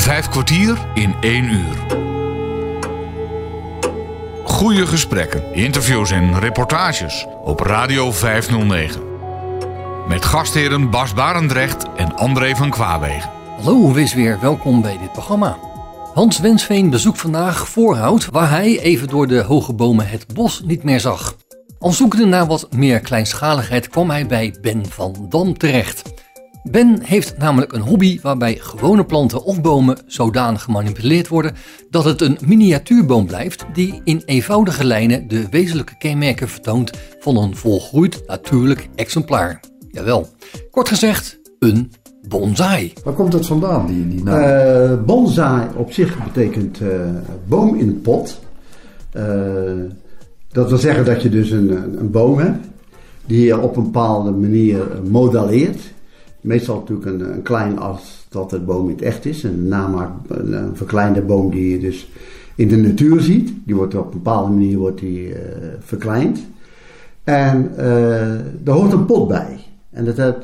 Vijf kwartier in één uur. Goede gesprekken, interviews en reportages op Radio 509. Met gastheren Bas Barendrecht en André van Kwaabegen. Hallo, wees weer welkom bij dit programma. Hans Wensveen bezoekt vandaag Voorhout, waar hij even door de hoge bomen het bos niet meer zag. Al zoekende naar wat meer kleinschaligheid kwam hij bij Ben van Dam terecht. Ben heeft namelijk een hobby waarbij gewone planten of bomen zodanig gemanipuleerd worden dat het een miniatuurboom blijft die in eenvoudige lijnen de wezenlijke kenmerken vertoont van een volgroeid natuurlijk exemplaar. Jawel, kort gezegd, een bonsai. Waar komt dat vandaan, die, die naam? Eh, bonsai op zich betekent eh, boom in een pot. Eh, dat wil zeggen dat je dus een, een boom hebt die je op een bepaalde manier modelleert. Meestal natuurlijk een, een klein als dat het boom niet echt is. Een namaak, een, een verkleinde boom die je dus in de natuur ziet. Die wordt op een bepaalde manier wordt die, verkleind. En daar hoort een pot bij. En dat, het,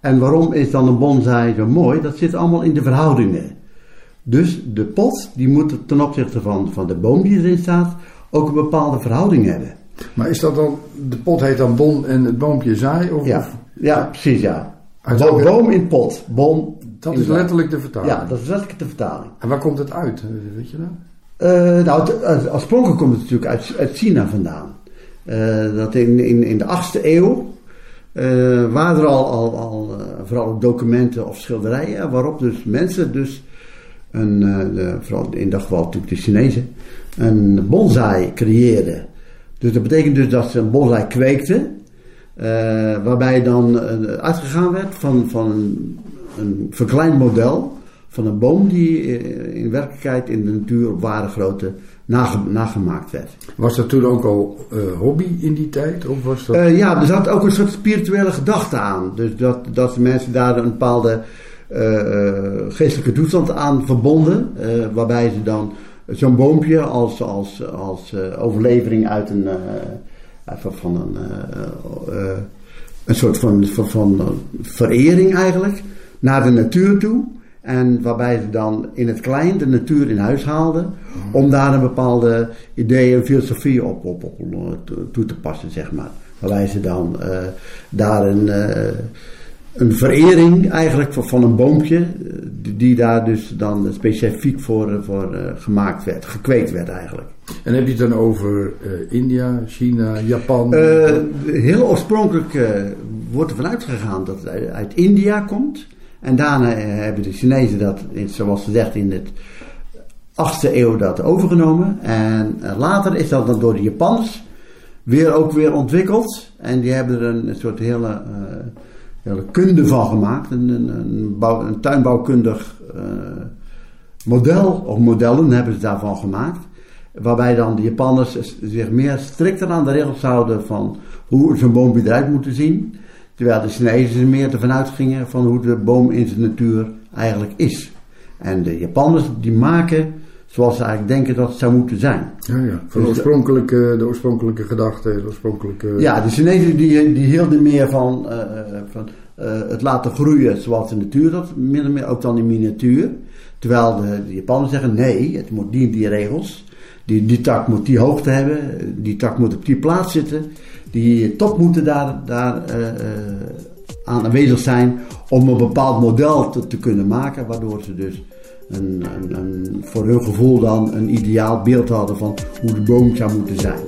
en waarom is dan een bonsai zo mooi? Dat zit allemaal in de verhoudingen. Dus de pot die moet ten opzichte van, van de boom die erin staat ook een bepaalde verhouding hebben. Maar is dat dan, de pot heet dan bon en het boompje zaai? Of, ja, ja, precies ja. Uit Boom, boom in pot, boom Dat is letterlijk de vertaling. Ja, dat is letterlijk de vertaling. En waar komt het uit? eh, Weet je dat? Eh, nou, het, oorspronkelijk komt het natuurlijk uit, uit China vandaan. Eh, dat in, in, in de 8e eeuw waren er al, al, al vooral documenten of schilderijen waarop dus mensen dus een, de, vooral in dat geval natuurlijk de Chinezen, een bonsai creëerden. Dus dat betekent dus dat ze een bonsai kweekten, waarbij dan eh, uitgegaan werd van, van een, een verkleind model van een boom die eh, in werkelijkheid in de natuur op ware grootte nage- nagemaakt werd. Was dat toen ook al eh, hobby in die tijd? Of was dat... Eh, ja, er zat ook een soort spirituele gedachte aan. Dus dat, dat mensen daar een bepaalde eh, eh, geestelijke toestand aan verbonden. eh, waarbij ze dan zo'n boompje als, als, als eh, overlevering uit een, eh, van, van een, eh, eh, een soort van, van, van verering eigenlijk naar de natuur toe. En waarbij ze dan in het klein de natuur in huis haalden. Om daar een bepaalde ideeën en filosofie op, op, op toe- te passen, zeg maar. Waarbij ze dan eh, daar een, een verering eigenlijk van, een boompje. eh, die, daar dus dan specifiek voor, eh, voor eh, gemaakt werd, gekweekt werd eigenlijk. En heb je het dan over India, China, Japan? Heel oorspronkelijk wordt er vanuit gegaan dat het uit, India komt. En daarna hebben de Chinezen dat, zoals gezegd, in het 8e eeuw dat overgenomen. En later is dat dan door de Japanners weer ook weer ontwikkeld. En die hebben er een, soort hele, hele kunde van gemaakt. Een, een, een, bouw- een tuinbouwkundig eh, model, of modellen hebben ze daarvan gemaakt. Waarbij dan de Japanners zich meer strikter aan de regels houden van hoe zo'n boompje eruit moet zien. Terwijl de Chinezen er meer ervan uitgingen van hoe de boom in zijn natuur eigenlijk is. En de Japanners die maken zoals ze eigenlijk denken dat het zou moeten zijn. ja, ja. Van Dus- oorspronkelijke, de oorspronkelijke gedachte, de oorspronkelijke... Ja, de Chinezen die, die hielden meer van, eh, van eh, het laten groeien zoals de natuur dat, min of meer ook dan in miniatuur. Terwijl de, de Japanners zeggen nee, het moet die die regels. Die, die tak moet die hoogte hebben, die tak moet op die plaats zitten. Die top moeten daar, daar eh, aan aanwezig zijn om een bepaald model te, te kunnen maken. Waardoor ze dus een, een, een, voor hun gevoel dan een ideaal beeld hadden van hoe de boom zou moeten zijn.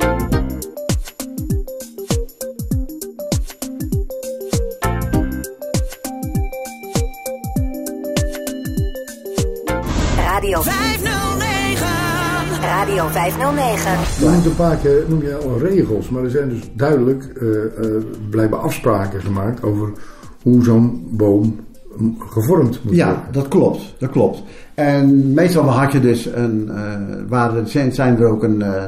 Radio 509. Radio 509. Je noemt een paar keer noem je al regels, maar er zijn dus duidelijk eh eh, blijkbaar afspraken gemaakt over hoe zo'n boom mm, gevormd moet Ja, worden. dat klopt. Dat klopt. En meestal had je dus een. eh waar er zijn, er ook een. eh,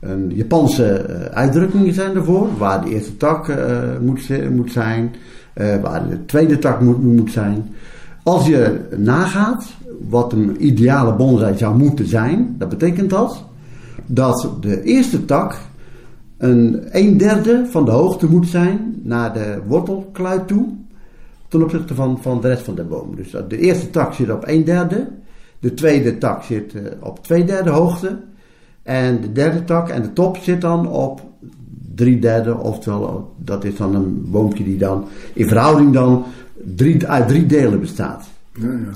een Japanse eh, uitdrukkingen zijn ervoor. Waar de eerste tak moet, moet zijn. waar de tweede tak moet, moet zijn. Als je nagaat wat een ideale bonsai zou moeten zijn, dat betekent dat dat de eerste tak een, een derde van de hoogte moet zijn naar de wortelkluit toe ten opzichte van, van de rest van de boom. Dus dat de eerste tak zit op een derde, De tweede tak zit eh, op twee derde hoogte. En de derde tak en de top zit dan op drie derde. Oftewel, dat is dan een boompje die dan in verhouding dan drie, uit drie delen bestaat. Ja, ja.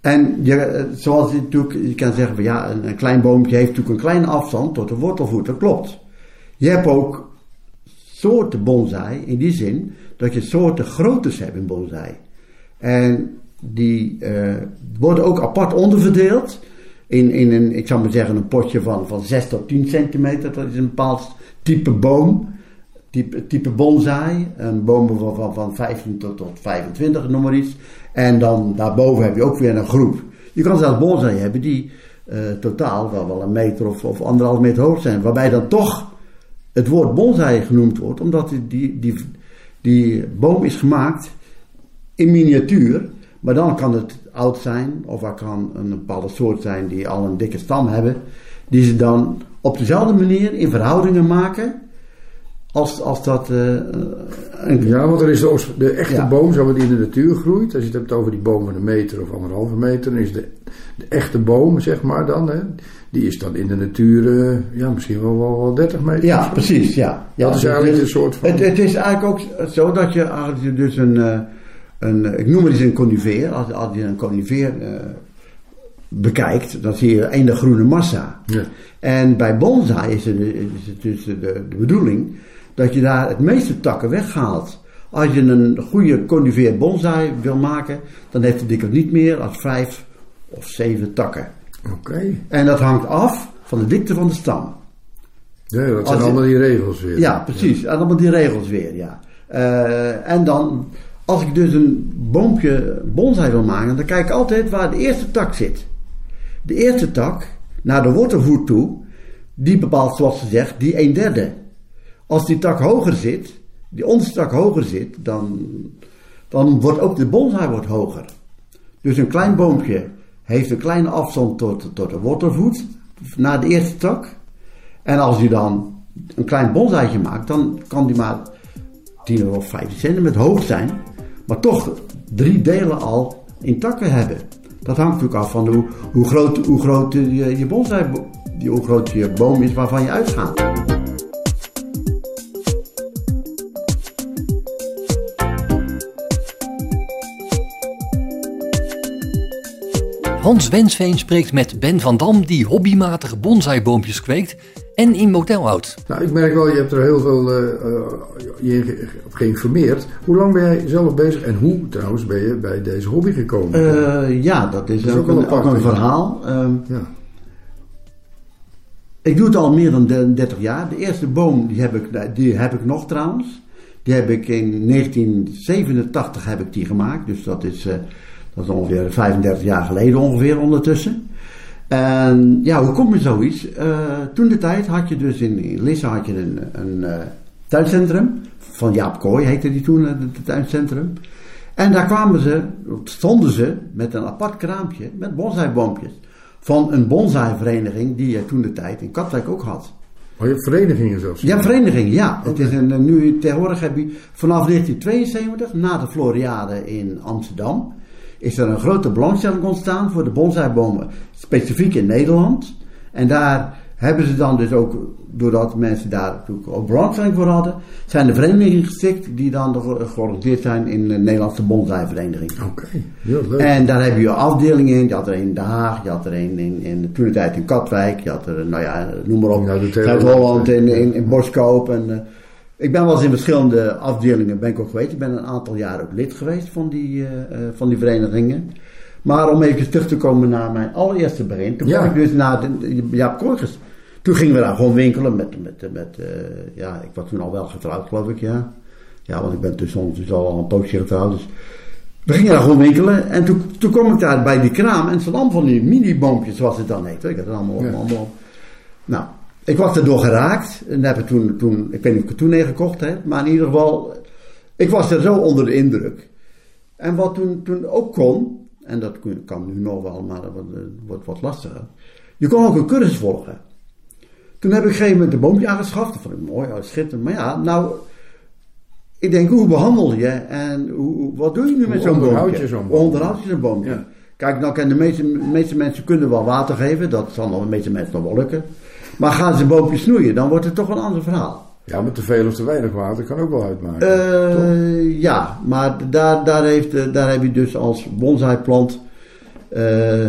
En je, eh, zoals je natuurlijk, je kan zeggen van ja, een, een klein boompje heeft natuurlijk een kleine afstand tot de wortelvoet. Dat klopt. Je hebt ook soorten bonsai in die zin dat je soorten groottes hebt in bonsai. En die eh, worden ook apart onderverdeeld. In, in een, ik zou maar zeggen, een potje van, van 6 tot 10 centimeter. Dat is een bepaald type boom. Type, type bonsai. Een boom van, van, van 15 tot, tot 25, noem maar iets. En dan daarboven heb je ook weer een groep. Je kan zelfs bonsai hebben die eh, totaal wel, wel een meter of, of anderhalf meter hoog zijn. Waarbij dan toch het woord bonsai genoemd wordt. Omdat die, die, die, die boom is gemaakt in miniatuur. Maar dan kan het oud zijn, of er kan een bepaalde soort zijn die al een dikke stam hebben. Die ze dan op dezelfde manier in verhoudingen maken. Als, als dat. een, Ja, want er is de, de echte Ja. boom zoals die in de natuur groeit. Als je het hebt over die boom van een meter of anderhalve meter, dan is de, de echte boom, zeg maar dan, hè, die is dan in de natuur, eh, ja, misschien wel, wel, wel 30 meter. ja, precies. Ja. ja Dat is eigenlijk een soort van. Het, het is eigenlijk ook zo dat je, als je dus een, eh, een ik noem het eens een conifeer, als, als je een conifeer eh, bekijkt, dan zie je één groene massa. Ja. En bij bonsai is het, is het dus de, de bedoeling dat je daar het meeste takken weghaalt. Als je een goede conifeer bonsai wil maken, dan heeft het dikwijls niet meer dan vijf of zeven takken. Oké. En dat hangt af van de dikte van de stam. Ja, dat zijn je- allemaal die regels weer. Ja, precies. Allemaal die regels weer, ja. Eh, en dan, als ik dus een boompje bonsai wil maken, dan kijk ik altijd waar de eerste tak zit. De eerste tak, naar de wortelvoet toe, die bepaalt, zoals ze zegt, die een derde. Als die tak hoger zit, die onderste tak hoger zit, dan, dan wordt ook de bonsai wordt hoger. Dus een klein boompje heeft een kleine afstand tot, tot de wortelvoet, naar de eerste tak. En als je dan een klein bonsaitje maakt, dan kan die maar 10 of 15 centimeter hoog zijn. Maar toch drie delen al in takken hebben. Dat hangt natuurlijk af van hoe, hoe groot, hoe groot je, je bonsai, hoe groot je boom is waarvan je uitgaat. Hans Wensveen spreekt met Ben van Dam die hobbymatig bonsaiboompjes kweekt en in motel houdt. Nou, ik merk wel, je hebt er heel veel eh, eh, je op geïnformeerd. Hoe lang ben jij zelf bezig en hoe trouwens ben je bij deze hobby gekomen? Eh, ja, dat is, is ook, een, ook een verhaal. Ehm, ja. Ik doe het al meer dan de- 30 jaar. De eerste boom die heb, ik, die heb ik nog trouwens. Die heb ik in 1987 heb ik die gemaakt. Dus dat is, eh, dat is ongeveer 35 jaar geleden ongeveer ondertussen. En ja, hoe kom je zoiets? Eh, toen de tijd had je dus in, Lisse had je een, een eh, tuincentrum. Van Jaap Kooi heette die toen, het het tuincentrum. En daar kwamen ze, stonden ze met een apart kraampje met bonsaiboompjes. Van een bonsaivereniging die je toen de tijd in Katwijk ook had. Oh, je hebt verenigingen zelfs? Ja, vereniging, ja. Het is een- nu, tegenwoordig heb je vanaf 1972, na de Floriade in Amsterdam, is er een grote belangstelling ontstaan voor de bonsaibomen, specifiek in Nederland. En daar hebben ze dan dus ook, doordat mensen daar natuurlijk ook belangstelling voor hadden, zijn de verenigingen gesticht die dan ge- georganiseerd zijn in de Nederlandse bonsaivereniging. Oké, heel leuk. En daar heb je afdelingen in. Je had er een in Den Haag, je had er een in, in toen de tijd in Katwijk, je had er, nou ja, noem maar op, Zuid-Holland, land, in, in, in Boskoop. En, eh, ik ben wel eens in verschillende afdelingen ben ik ook geweest. Ik ben een aantal jaar ook lid geweest van die, eh, eh, van die verenigingen. Maar om even terug te komen naar mijn allereerste begin. Toen Ja. kwam ik dus naar de, Jaap Korkers. Toen gingen we daar gewoon winkelen met, met, met eh, ja, ik was toen al wel getrouwd geloof ik, ja. Ja, want ik ben tussen dus al een poosje getrouwd, dus... We gingen daar gewoon winkelen en toen, toen kwam ik daar bij die kraam en het allemaal van die mini-boompjes zoals het dan heet. Ik had het allemaal, Ja. allemaal op. Nou, ik was erdoor geraakt en heb ik toen, toen, ik weet niet of ik het toen gekocht heb, maar in ieder geval, ik was er zo onder de indruk. En wat toen, toen ook kon, en dat kan nu nog wel, maar dat wordt, eh, wordt wat lastiger. Je kon ook een cursus volgen. Toen heb ik op een gegeven moment een boompje aangeschaft. Dat vond ik mooi, ja, schitterend. Maar ja, nou, ik denk, hoe behandel je en hoe, wat doe je nu met zo'n boompje? onderhoud je zo'n Hoe boompje? onderhoud je zo'n boompje? Ja. Kijk, nou de meeste, meeste mensen kunnen wel water geven. Dat zal nog de meeste mensen nog wel lukken. Maar gaan ze een boompje snoeien, dan wordt het toch een ander verhaal. Ja, maar te veel of te weinig water kan ook wel uitmaken. Eh, ja, maar daar, daar, heeft, eh, daar heb je dus als bonsaiplant eh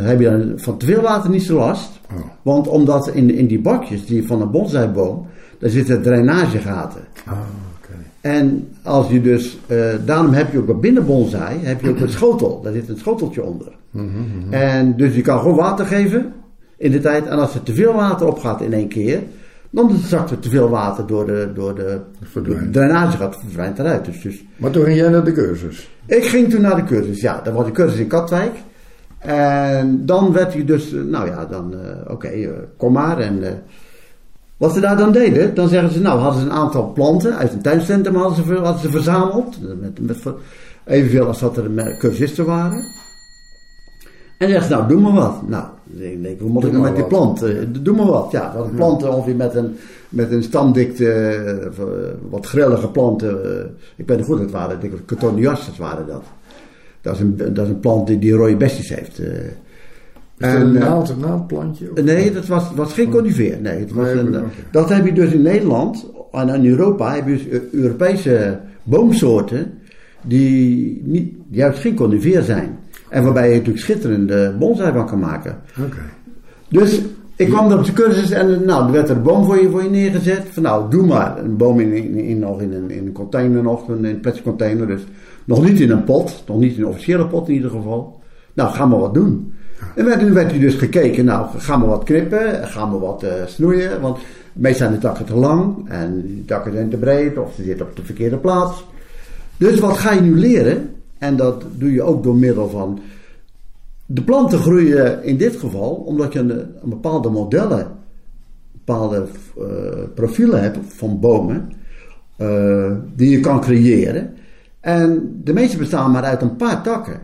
heb je dan van te veel water niet zo last. Oh. Want omdat in, in die bakjes die van een bonsaiboom, daar zitten drainagegaten. Ah, oké. En als je dus, daarom heb je ook bij binnen bonsai, heb je ook een schotel. Daar zit een schoteltje onder. En dus je kan gewoon water geven in de tijd. En als er te veel water opgaat in één keer, dan zakt er te veel water door de, door de, de drainagegat, verdwijnt eruit. Dus, dus Maar toen ging jij naar de cursus. ik ging toen naar de cursus, ja. Dat was de cursus in Katwijk. En dan werd je dus, eh, nou ja, dan, eh, oké, eh, kom maar. En wat ze daar dan deden, dan zeggen ze, nou, hadden ze een aantal planten uit een tuincentrum hadden ze, hadden ze verzameld. Met, evenveel als dat er cursisten waren. En zeggen ze, nou, doe maar wat. Nou, ik denk, hoe moet ik nou met die plant? Eh, doe maar wat. Ja, dat planten ongeveer met een, met een stamdikte, eh, wat grillige planten. eh, ik weet niet goed, het waren, ik denk, waren dat. Dat is een, dat is een plant die, die rode bestjes heeft. eh. Dat een eh, naald, een naaldplantje? of- Nee, dat was, was geen conifeer. Nee, het was Nee, een, oké. eh, Dat heb je dus in Nederland en in Europa heb je dus Eu- Europese boomsoorten die niet, juist geen conifeer zijn. En waarbij je natuurlijk schitterende bonsai van kan maken. Oké. Dus ik kwam er op de cursus en nou, er werd er een boom voor je, voor je neergezet. Van nou, doe maar. Een boom in, in, in, nog in, een, in een container, nog, in een plastic container. Dus nog niet in een pot, nog niet in een officiële pot in ieder geval. Nou, ga maar wat doen. En werd, toen werd hij dus gekeken, nou, ga maar wat knippen, ga maar wat eh, snoeien. Want meestal zijn de takken te lang en de takken zijn te breed of ze zitten op de verkeerde plaats. Dus wat ga je nu leren? En dat doe je ook door middel van de planten groeien in dit geval omdat je een, een bepaalde modellen, bepaalde eh, profielen hebt van bomen eh, die je kan creëren. En de meeste bestaan maar uit een paar takken.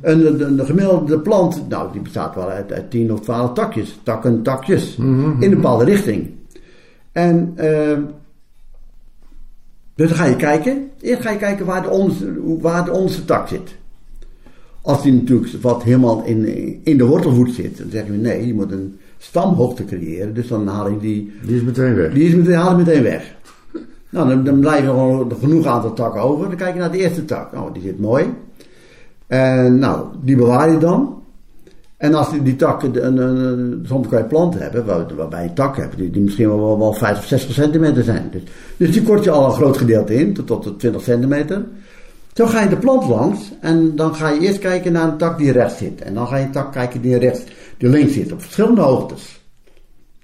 En de, de, de gemiddelde plant, nou, die bestaat wel uit, uit 10 of 12 takjes, takken, takjes, in een bepaalde richting. En eh, dus dan ga je kijken. Eerst ga je kijken waar de onderste, waar de onderste tak zit. Als die natuurlijk wat helemaal in, in de wortelvoet zit, dan zeggen we nee, je moet een stamhoogte creëren. Dus dan haal je die, Die is meteen weg. die is meteen, haal je meteen weg. Nou, dan, dan blijven er gewoon genoeg aantal takken over. Dan kijk je naar de eerste tak. Oh, die zit mooi. En nou, die bewaar je dan. En als die, die takken, een, een, een- soms kan je planten hebben, waar- waarbij je takken hebt, die, die misschien wel, wel, wel 50 of 60 centimeter zijn. Dus, dus die kort je al een groot gedeelte in, tot, tot de 20 centimeter. Zo ga je de plant langs en dan ga je eerst kijken naar een tak die rechts zit. En dan ga je een tak kijken die rechts, die links zit, op verschillende hoogtes.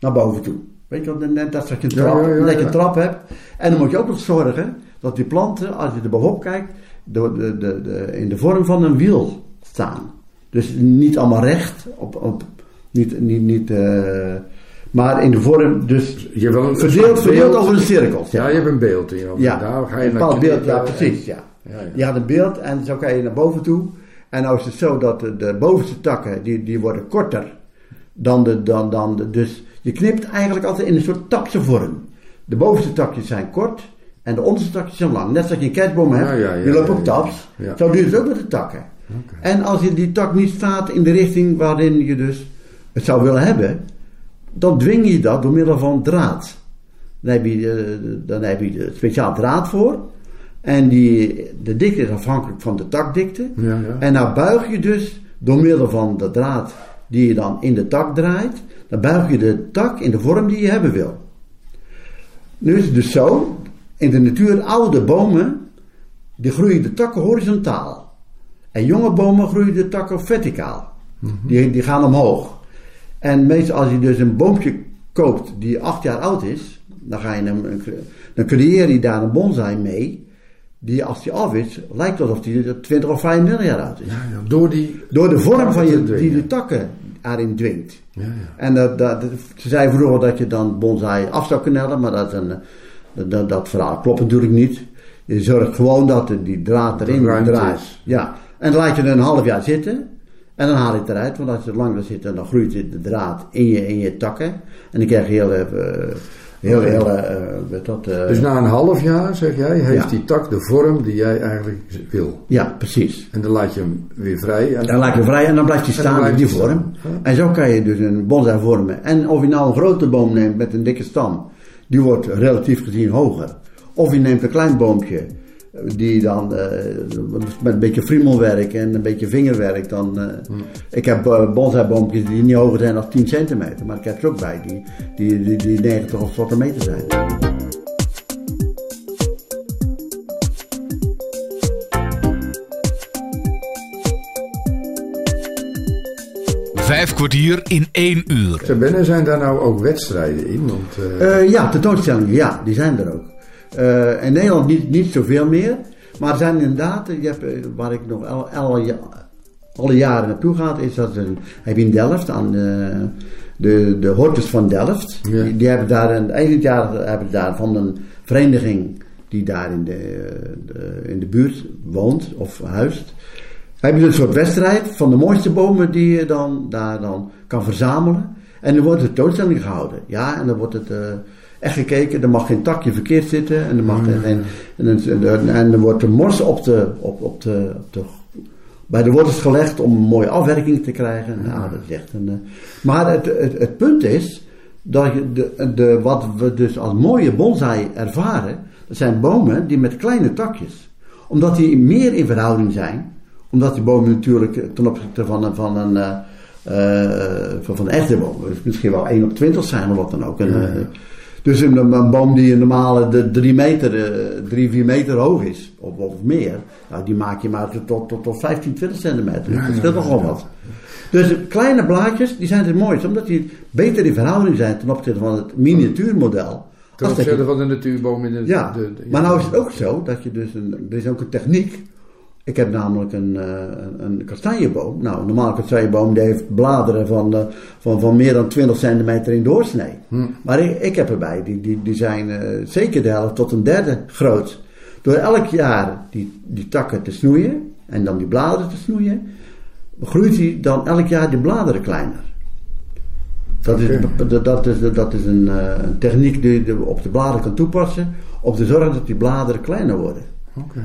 Naar boven toe. Weet je wel, net als dat je een trap, ja, ja, dat je ja. een trap hebt. En dan moet je ook nog zorgen dat die planten, als je er bovenop kijkt, de, de, de, in de vorm van een wiel staan. Dus niet allemaal recht, op, op, niet, niet, niet, eh, maar in de vorm, dus Je hebt een verdeeld, verdeeld over de cirkels. Ja, je hebt een beeld in je. Ja, Daar ga je een naar bepaald beeld, ja precies, ja. Ja, ja. Je had een beeld en zo kan je naar boven toe. En nou is het zo dat de, de bovenste takken, die, die worden korter dan de, dan, dan de, dus je knipt eigenlijk altijd in een soort tapse vorm. De bovenste takjes zijn kort en de onderste takjes zijn lang. Net zoals je een kerstboom hebt, Ja, ja, ja, die loopt op taps. Zo doe je het ook met de takken. En als je die tak niet staat in de richting waarin je dus het zou willen hebben, dan dwing je dat door middel van draad. Dan heb je, eh, dan heb je er speciaal draad voor. En die, de dikte is afhankelijk van de takdikte. Ja, ja. En nou buig je dus door middel van de draad die je dan in de tak draait, dan buig je de tak in de vorm die je hebben wil. Nu is het dus zo, in de natuur oude bomen, die groeien de takken horizontaal. En jonge bomen groeien de takken verticaal. die, die gaan omhoog. En meestal als je dus een boompje koopt die acht jaar oud is, dan, ga je hem, dan creëer je daar een bonsai mee. Die als die af is, lijkt alsof die 20 of 25 jaar oud is. Ja, ja, door die... Door de vorm van je, die de takken erin dwingt. Ja, ja. En dat, dat, ze zeiden vroeger dat je dan bonsai af zou kunnen halen, maar dat, is een, dat, dat, verhaal klopt natuurlijk niet. Je zorgt gewoon dat die draad erin draait. Ja. En dan laat je er een half jaar zitten. En dan haal je het eruit, want als je er langer zit, dan groeit de draad in je, in je takken. En dan krijg je heel even, Heel, heel, weet dat, Dus na een half jaar, zeg jij, heeft Ja. die tak de vorm die jij eigenlijk wil. Ja, precies. En dan laat je hem weer vrij. En Dan laat je vrij en dan blijft hij staan in die vorm. Ja. En zo kan je dus een bonsai vormen. En of je nou een grote boom neemt met een dikke stam, die wordt relatief gezien hoger. Of je neemt een klein boompje, die dan eh, met een beetje friemelwerk en een beetje vingerwerk dan... eh, Ik heb uh, bonsaiboompjes die niet hoger zijn dan 10 centimeter, maar ik heb er ook bij die, die, die, die 90 of tot een meter zijn. Vijf kwartier in één uur. Ben, zijn daar nou ook wedstrijden in? Want, eh, Eh, ja, tentoonstellingen, ja, die zijn er ook. Eh, in Nederland niet, niet zoveel meer. Maar er zijn inderdaad, je hebt, eh, waar ik nog al, al, alle jaren naartoe ga, is dat een, heb je in Delft, aan de, de, de Hortus van Delft. Ja. Die, die hebben daar, een, eind dit jaar hebben daar van een vereniging die daar in de, de- in de buurt woont of huist. Hebben ze een soort wedstrijd van de mooiste bomen die je dan daar dan kan verzamelen. En dan wordt een tentoonstelling gehouden. Ja, en dan wordt het eh, echt gekeken. Er mag geen takje verkeerd zitten. En er, mag geen, en, en, en, en er wordt de mors op de, op, op de, op de, bij de wortels gelegd om een mooie afwerking te krijgen. Nou, dat is echt een, eh, maar het, het, het punt is dat je de, de, wat we dus als mooie bonsai ervaren, dat zijn bomen die met kleine takjes. Omdat die meer in verhouding zijn, omdat die bomen natuurlijk ten opzichte van een, van een, eh, eh, van, van echte boom, dus misschien wel 1 op 20 zijn of wat dan ook. En, dus een, een boom die een normale de 3 meter, 3, 4 meter hoog is, of, of meer, nou, die maak je maar tot, tot, tot 15, 20 centimeter. dat scheelt nogal wat. Dus kleine blaadjes, die zijn het mooiste, omdat die beter in verhouding zijn ten opzichte van het miniatuurmodel. ten opzichte van de natuurboom in de... ja, de- de- maar nou is het ook zo dat je dus een, er is ook een techniek. Ik heb namelijk een, eh, een, een kastanjeboom. Nou, een normale kastanjeboom die heeft bladeren van, eh, van, van meer dan 20 centimeter in doorsnee. Maar ik, ik heb erbij, die, die, die zijn eh, zeker de helft tot een derde groot. Door elk jaar die, die takken te snoeien en dan die bladeren te snoeien, groeit hij dan elk jaar die bladeren kleiner. Dat is, dat, is, dat is een, een techniek die je op de bladeren kan toepassen. Om te zorgen dat die bladeren kleiner worden.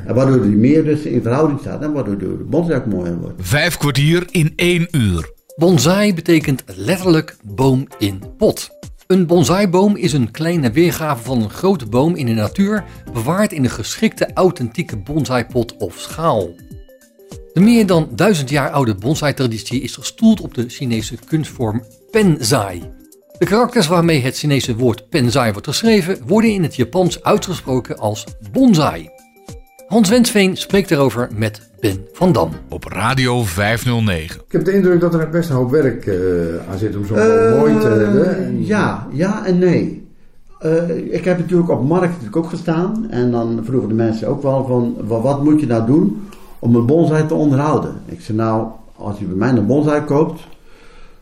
En waardoor die meer dus in verhouding staat. En waardoor de bonsai ook mooier wordt. Vijf kwartier in één uur. Bonsai betekent letterlijk boom in pot. Een bonsaiboom is een kleine weergave van een grote boom in de natuur, bewaard in een geschikte authentieke bonsaipot of schaal. De meer dan duizend jaar oude bonsai-traditie is gestoeld op de Chinese kunstvorm penzai. De karakters waarmee het Chinese woord penzai wordt geschreven, worden in het Japans uitgesproken als bonsai. Hans Wensveen spreekt erover met Ben van Dam. Op Radio 509. Ik heb de indruk dat er best een hoop werk eh, aan zit om zo'n Eh, mooi te hebben. En- Ja, ja en nee. Eh, ik heb natuurlijk op markt natuurlijk ook gestaan. En dan vroegen de mensen ook wel van, wa- wat moet je nou doen om een bonsai te onderhouden? Ik zei nou, als je bij mij een bonsai koopt,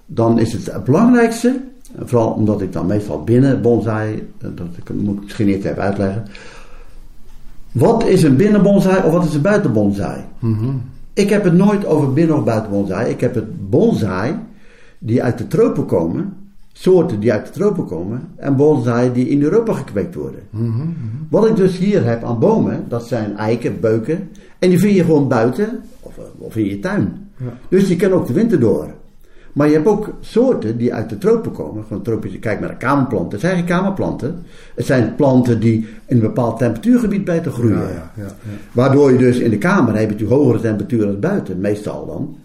dan is het het belangrijkste, vooral omdat ik dan meestal binnen bonsai, eh, dat ik- moet ik misschien niet even uitleggen. Wat is een binnen bonsai of wat is een buiten bonsai? Ik heb het nooit over binnen of buiten bonsai. Ik heb het bonsai die uit de tropen komen, soorten die uit de tropen komen, en bonsai die in Europa gekweekt worden. Wat ik dus hier heb aan bomen, dat zijn eiken, beuken, en die vind je gewoon buiten of, of in je tuin. Dus die kunnen ook de winter door. Maar je hebt ook soorten die uit de tropen komen. Gewoon tropische, kijk naar de kamerplanten. Het zijn geen kamerplanten. Het zijn planten die in een bepaald temperatuurgebied bij te groeien. Ja, ja, ja, ja. Waardoor je dus in de kamer heb je natuurlijk hogere temperaturen dan buiten, meestal dan.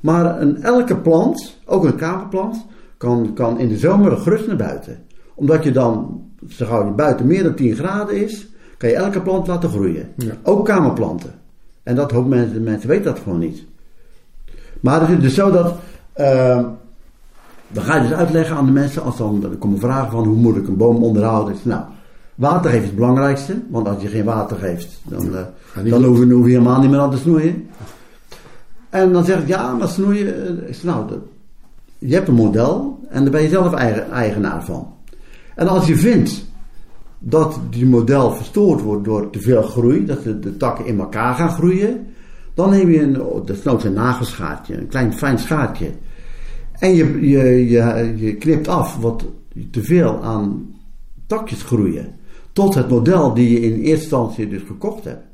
Maar een, elke plant, ook een kamerplant, kan, kan in de zomer gerust naar buiten. Omdat je dan, zo gauw je buiten meer dan 10 graden is, kan je elke plant laten groeien. Ook kamerplanten. En dat hoop mensen, mensen weten dat gewoon niet. Maar het is dus zo dat. Eh, dan ga je dus uitleggen aan de mensen, als dan, dan komen vragen van hoe moet ik een boom onderhouden. Nou, water geven is het belangrijkste, want als je geen water geeft, dan, niet dan hoef je, hoef je helemaal niet meer aan te snoeien. En dan zeg ik, ja, maar snoeien, eh, ik zeg, nou, dat- je hebt een model en daar ben je zelf eigen, eigenaar van. En als je vindt dat die model verstoord wordt door te veel groei, dat de, de takken in elkaar gaan groeien, dan neem je een, desnoods een nagelschaartje, een klein fijn schaartje. En je, je, je, je knipt af wat te veel aan takjes groeien. Tot het model die je in eerste instantie dus gekocht hebt.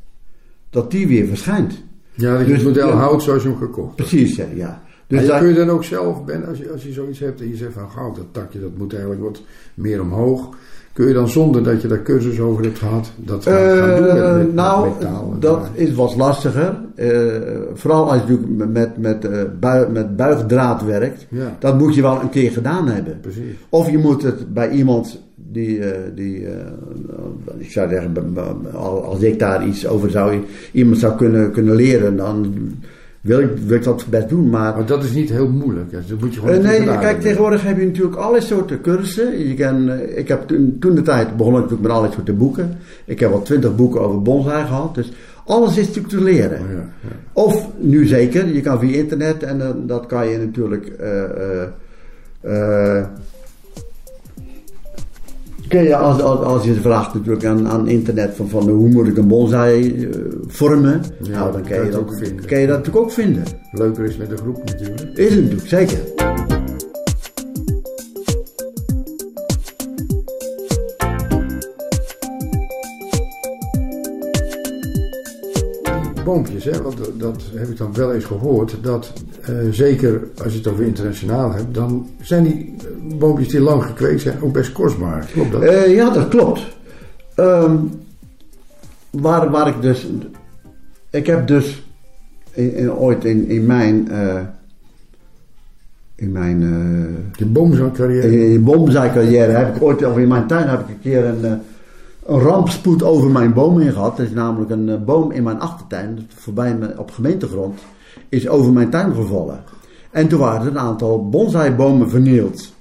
Dat die weer verschijnt. Ja, dat je Dus- het model ja. houdt zoals je hem gekocht hebt. Precies, ja. ja. Dus Dus daar- kun je dan ook zelf, Ben, als je, als je zoiets hebt en je zegt van goud, dat takje dat moet eigenlijk wat meer omhoog. Kun je dan zonder dat je daar cursus over hebt gehad, dat gaan, gaan doen met, Eh, met, nou, metaal? dat is wat lastiger. Eh, vooral als je natuurlijk met, met, bui- met buigdraad werkt. Ja. Dat moet je wel een keer gedaan hebben. Precies. Of je moet het bij iemand die, die ik zou zeggen, als ik daar iets over zou, iemand zou kunnen, kunnen leren, dan wil ik, wil ik dat best doen. Maar Maar dat is niet heel moeilijk. hè. Dat moet je gewoon eh, keer nee, kijk, tegenwoordig heb je natuurlijk allerlei soorten cursussen. Je kan, eh, ik heb toen, toen de tijd begon ik natuurlijk met allerlei soorten boeken. Ik heb al twintig boeken over bonsai gehad. Dus alles is natuurlijk te leren. Ja, ja. Of nu zeker, je kan via internet en dan dat kan je natuurlijk. eh, eh, eh, kun je als, als, als je vraagt natuurlijk aan, aan internet van, van hoe moet ik een bonsai eh, vormen, Ja, nou, dan kan je, dat, ook je dat natuurlijk ook vinden. Leuker is met een groep natuurlijk. Is het natuurlijk, zeker. Boompjes, hè, want dat, heb ik dan wel eens gehoord, dat eh, zeker als je het over internationaal hebt, dan zijn die eh, boompjes die lang gekweekt zijn ook best kostbaar. Klopt dat? Eh, ja, dat klopt. Ehm, waar, waar ik dus. Ik heb dus in, in- ooit in, in mijn. eh, in mijn. Je boomzangcarrière. in in bonsai-carrière heb ik ooit, of in mijn tuin heb ik een keer een, een rampspoed over mijn boom in gehad. Er is namelijk een eh, boom in mijn achtertuin, voorbij me, op gemeentegrond, is over mijn tuin gevallen. En toen waren er een aantal bonsai-bomen vernield.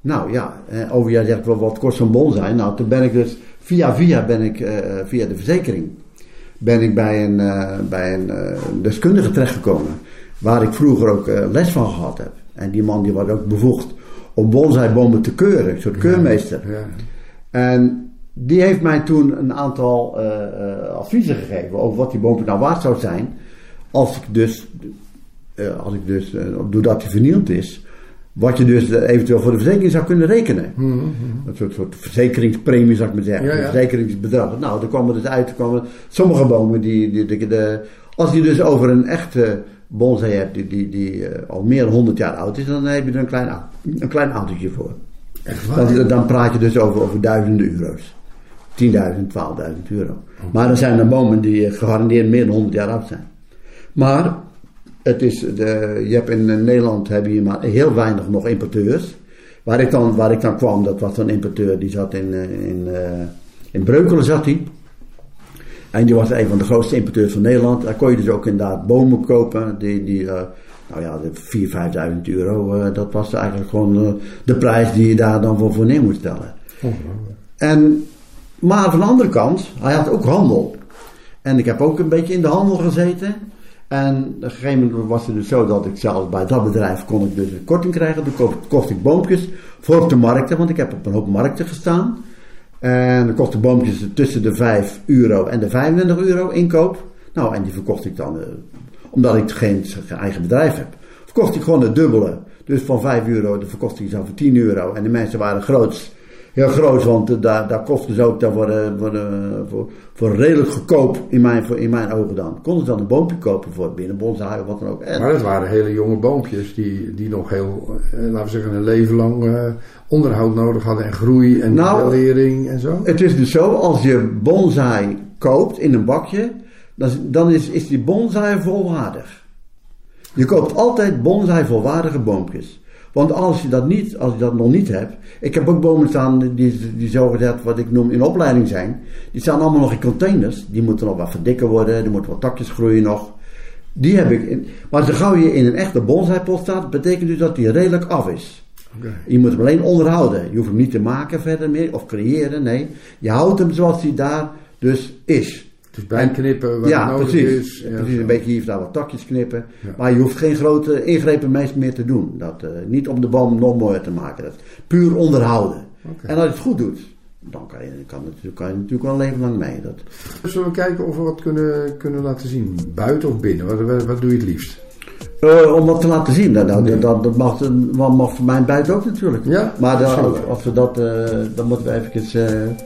Nou ja, eh, over jij zegt wel wat kost zo'n bonsai. Nou, toen ben ik dus via via ben ik eh, via de verzekering ben ik bij een, bij een deskundige terechtgekomen. Waar ik vroeger ook les van gehad heb. En die man die was ook bevoegd om bonsaibomen te keuren. Een soort keurmeester. Ja. En die heeft mij toen een aantal eh, eh, adviezen gegeven over wat die boom nou waard zou zijn. Als ik dus, eh, als ik dus doordat hij vernield is, wat je dus eventueel voor de verzekering zou kunnen rekenen. Een soort, soort verzekeringspremie zou ik maar zeggen. Ja, ja. Een verzekeringsbedrag. Nou, er kwam er dus uit, er kwamen sommige bomen die, die, die- de, als je dus over een echte bonsai hebt die, die, die al meer dan 100 jaar oud is, dan heb je er een klein, een klein autootje voor. Echt waar? Dan, dan praat je dus over, over duizenden euro's. 10.000, 12.000 euro. Maar er zijn er bomen die gegarandeerd meer dan 100 jaar oud zijn. Maar het is de, je hebt in Nederland heb je maar heel weinig nog importeurs. Waar ik dan, waar ik dan kwam, dat was een importeur die zat in, eh, in, eh, in Breukelen zat hij. En die was een van de grootste importeurs van Nederland. Daar kon je dus ook inderdaad bomen kopen. Die, die eh, nou ja, de 4.000, 5.000 euro. dat was eigenlijk gewoon de prijs die je daar dan voor, voor neer moest stellen. Ongelooflijk. En, maar van de andere kant, hij had ook handel. En ik heb ook een beetje in de handel gezeten. En op een gegeven moment was het dus zo dat ik zelfs bij dat bedrijf kon ik dus een korting krijgen. Toen kocht, ik boompjes voor op de markten, want ik heb op een hoop markten gestaan. En dan ik boompjes tussen de 5 euro en de 25 euro inkoop. Nou, en die verkocht ik dan, eh, omdat ik geen, eigen bedrijf heb, verkocht ik gewoon het dubbele. Dus van 5 euro, dan verkocht ik dan voor 10 euro. En de mensen waren groots. Heel groot, want eh, daar, daar ze ook dan voor, eh, voor, eh, voor, voor redelijk goedkoop in mijn, voor, in mijn ogen dan. Konden ze dan een boompje kopen voor binnen bonsai of wat dan ook. En, Maar het waren hele jonge boompjes die, die nog heel, eh, laten we zeggen, een leven lang eh, onderhoud nodig hadden en groei en Nou, en zo. Het is dus zo, als je bonsai koopt in een bakje, dan, is- dan is, is die bonsai volwaardig. Je koopt altijd bonsai volwaardige boompjes. Want als je dat niet, als je dat nog niet hebt. Ik heb ook bomen staan die, die zogezegd wat ik noem in opleiding zijn. Die staan allemaal nog in containers. Die moeten nog wat verdikken worden. Er moeten wat takjes groeien nog. Die heb ik in. Maar zo gauw je in een echte bonsaipot staat, betekent dus dat die redelijk af is. Oké. Je moet hem alleen onderhouden. Je hoeft hem niet te maken verder meer of creëren. Nee, je houdt hem zoals hij daar dus is. Dus bijknippen waar ja, het nodig precies. is. Ja, precies zo. een beetje hier of daar wat takjes knippen. Ja. Maar je hoeft geen grote ingrepen meer te doen. Dat, eh, niet om de boom nog mooier te maken. Dat puur onderhouden. En als je het goed doet, dan kan je, kan het, kan je natuurlijk wel een leven lang mee. Dat, Zullen we kijken of we wat kunnen, kunnen laten zien? Buiten of binnen? Wat, wat, wat doe je het liefst? Eh, om wat te laten zien. Dat, dat mag, dat mag voor mij buiten ook natuurlijk. Ja, maar als, als we dat, eh, dan moeten we even,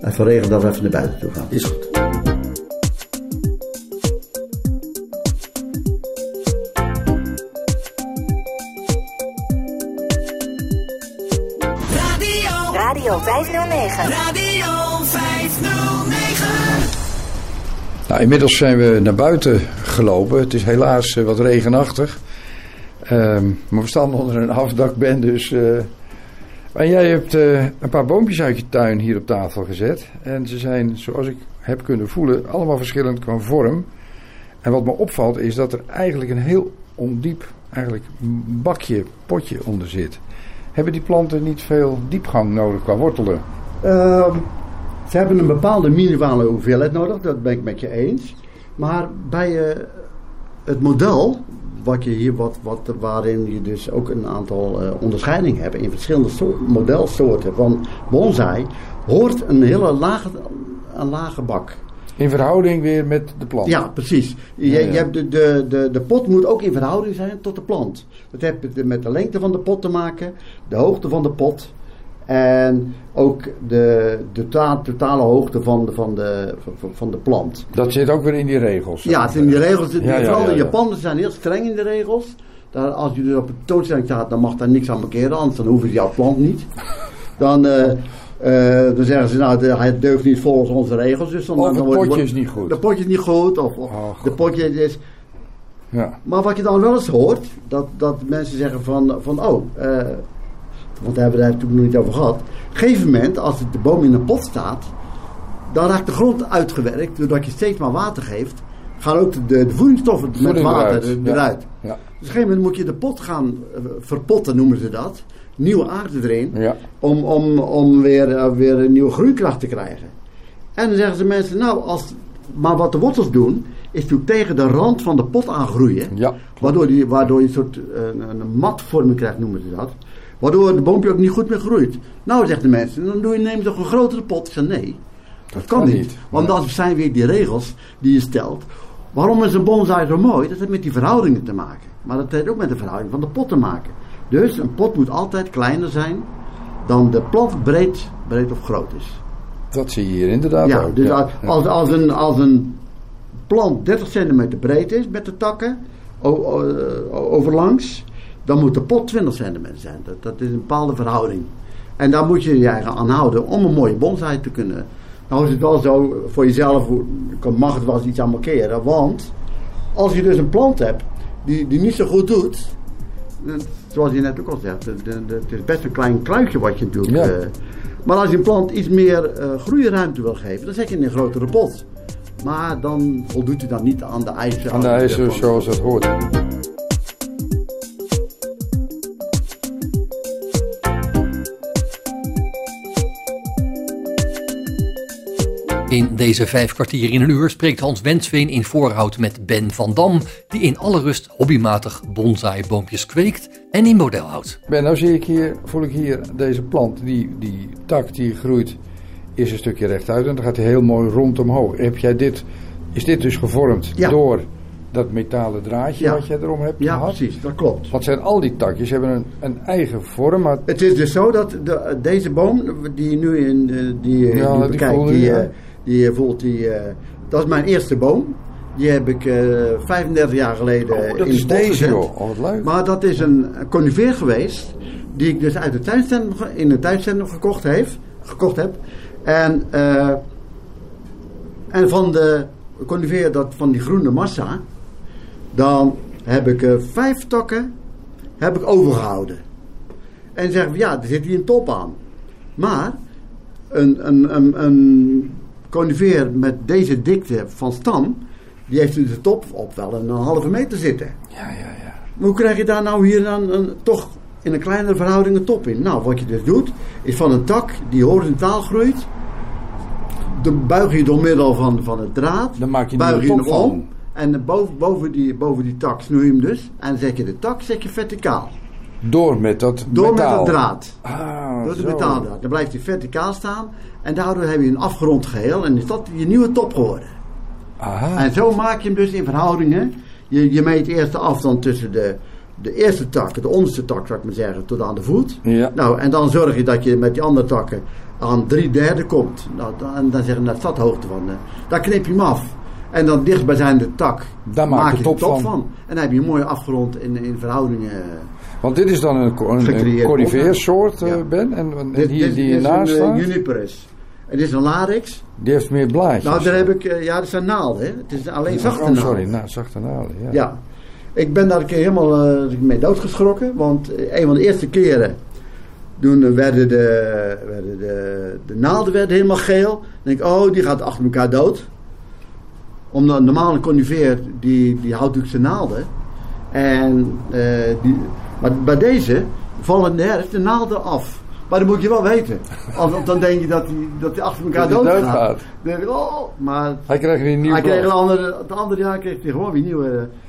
even regelen dat we even naar buiten toe gaan. Is goed. Radio. Radio 509. Radio 509. Nou, inmiddels zijn we naar buiten gelopen. Het is helaas eh, wat regenachtig. Ehm, maar we staan onder een afdakband, dus... eh, en jij hebt eh, een paar boompjes uit je tuin hier op tafel gezet. En ze zijn, zoals ik heb kunnen voelen, allemaal verschillend qua vorm. En wat me opvalt is dat er eigenlijk een heel ondiep eigenlijk bakje, potje onder zit. Hebben die planten niet veel diepgang nodig qua wortelen? Ehm, ze hebben een bepaalde minimale hoeveelheid nodig, dat ben ik met je eens. Maar bij eh, het model, wat je hier, wat, wat, waarin je dus ook een aantal eh, onderscheidingen hebt in verschillende soort, modelsoorten van bonsai, hoort een hele lage, een lage bak. In verhouding weer met de plant. Ja, precies. Je, Ja, ja. je hebt de, de, de, de pot moet ook in verhouding zijn tot de plant. Dat heeft met- met de lengte van de pot te maken, de hoogte van de pot en ook de, de ta- totale hoogte van de, van, de, van, van de plant. Dat zit ook weer in die regels. Ja, het in die regels, ja, vooral de ja. Japanners zijn heel streng in de regels. Daar, als je dus op een tentoonstelling staat, dan mag daar niks aan markeren, anders dan hoeven ze jouw plant niet. Dan, eh, eh, dan zeggen ze, nou, de- hij deugt niet volgens onze regels. Dus dan, Of het potje wordt- is niet goed. De potje is niet goed, of, of Oh, de potje is... Ja. Maar wat je dan wel eens hoort, dat, dat mensen zeggen van, van oh, eh, want daar hebben we daar natuurlijk nog niet over gehad. Op een gegeven moment, als de boom in een pot staat, dan raakt de grond uitgewerkt. Doordat je steeds maar water geeft, gaan ook de, de voedingsstoffen met water eruit, eruit. ja. eruit. Ja. Dus op een gegeven moment moet je de pot gaan eh, verpotten, noemen ze dat. Nieuwe aarde erin. Ja. Om, om, om weer, eh, weer een nieuwe groeikracht te krijgen. En dan zeggen ze mensen, nou, als, maar wat de wortels doen, is natuurlijk tegen de rand van de pot aangroeien. Ja. Waardoor, die, waardoor je een soort eh, een, matvorming krijgt, noemen ze dat. Waardoor de boompje ook niet goed meer groeit. Nou, zeggen de mensen, dan doe je, neem je toch een grotere pot? Ik zeg nee, dat kan, kan niet. niet. Want dan zijn weer die regels die je stelt. Waarom is een bonsai zo mooi? Dat heeft met die verhoudingen te maken. Maar dat heeft ook met de verhouding van de pot te maken. Dus een pot moet altijd kleiner zijn dan de plant breed, breed of groot is. Dat zie je hier inderdaad Ja, ook. dus ja. als, als, een, als een plant 30 centimeter breed is met de takken eh, overlangs, dan moet de pot 20 centimeter zijn. Dat, dat is een bepaalde verhouding. En daar moet je je eigen aan houden om een mooie bonsai te kunnen. Nou is het wel zo, voor jezelf mag het wel eens iets aan markeren. Want als je dus een plant hebt die, die niet zo goed doet, zoals je net ook al zegt, het is best een klein kluitje wat je natuurlijk... Ja. eh, maar als je een plant iets meer eh groeiruimte wil geven, dan zet je in een grotere pot. Maar dan voldoet hij dan niet aan de eisen. Aan de eisen zoals dat hoort. In deze vijf kwartier in een uur spreekt Hans Wensveen in voorhoud met Ben van Dam, die in alle rust hobbymatig bonsai-boompjes kweekt en in model houdt. Ben, nou zie ik hier, voel ik hier deze plant, die, die tak die groeit, is een stukje rechtuit en dan gaat hij heel mooi rond omhoog. Heb jij dit, is dit dus gevormd Ja. door dat metalen draadje Ja. wat jij erom hebt Ja, gehad? precies, dat klopt. Wat zijn al die takjes? hebben een, een eigen vorm, maar Het is dus zo dat de, deze boom die je nu in eh, die, Ja, die die bekijkt, voel je, die, ja. eh, die je voelt, die, eh, dat is mijn eerste boom. Die heb ik eh 35 jaar geleden oh, dat in is bos deze gezet. joh. Oh, leuk. Maar dat is een conifeer geweest, die ik dus uit de tuincentrum, in het tuincentrum gekocht, heeft, gekocht heb. En, eh, en van de conifeer, dat, van die groene massa, dan heb ik eh, vijf takken heb ik overgehouden. En zeggen van ja, er zit hier een top aan. Maar een, een, een, een conifeer met deze dikte van stam, die heeft de top op wel een halve meter zitten. Ja, ja, ja. Maar hoe krijg je daar nou hier dan een, toch in een kleinere verhouding een top in? Nou, wat je dus doet, is van een tak die horizontaal groeit, dan buig je door middel van, van het draad, Dan maak je buig je hem van. om. En boven, boven, die, boven die tak snoei je hem dus. En zet je de tak zet je verticaal. Door met dat Door metaal. met dat draad. Ah, Door de metaaldraad. Dan blijft hij verticaal staan. En daardoor heb je een afgerond geheel. En is dat je nieuwe top geworden. Aha. En zo maak je hem dus in verhoudingen. Je, je meet eerst de afstand tussen de, de eerste tak, de onderste tak zou ik maar zeggen, tot aan de voet. Ja. Nou, en dan zorg je dat je met die andere takken aan drie derde komt. Nou, dan, en dan zeggen we naar stadhoogte van. eh, daar knip je hem af. En dan dichtstbijzijnde tak Daar maak je top de top van. van. En dan heb je een mooie afgerond in, in verhoudingen. Want dit is dan een, een, een corriveersoort, eh, Ja. Ben. En, en Dit, die, dit die is hiernaast een uh, staat, Juniperus. Dit is een larix. die heeft meer blaadjes. Nou, daar heb ik, eh, ja, dat zijn naalden. Hè. Het is alleen zachte Oh, naalden. sorry, zachte naalden. Ja. Ja. Ik ben daar een keer helemaal eh, mee doodgeschrokken. Want eh, een van de eerste keren. Toen eh, werden, de, werden de, de naalden werden helemaal geel. Dan denk ik, oh, die gaat achter elkaar dood. Omdat een normale conifeer, die, die houdt natuurlijk zijn naalden. En, eh, die, maar bij deze vallen in de naalden af. Maar dat moet je wel weten. Want dan denk je dat die, dat die achter elkaar die dood doodgaat. gaat. Dan denk ik, oh, maar Hij krijgt weer een nieuw hij kreeg een andere, het andere jaar kreeg hij gewoon weer nieuwe.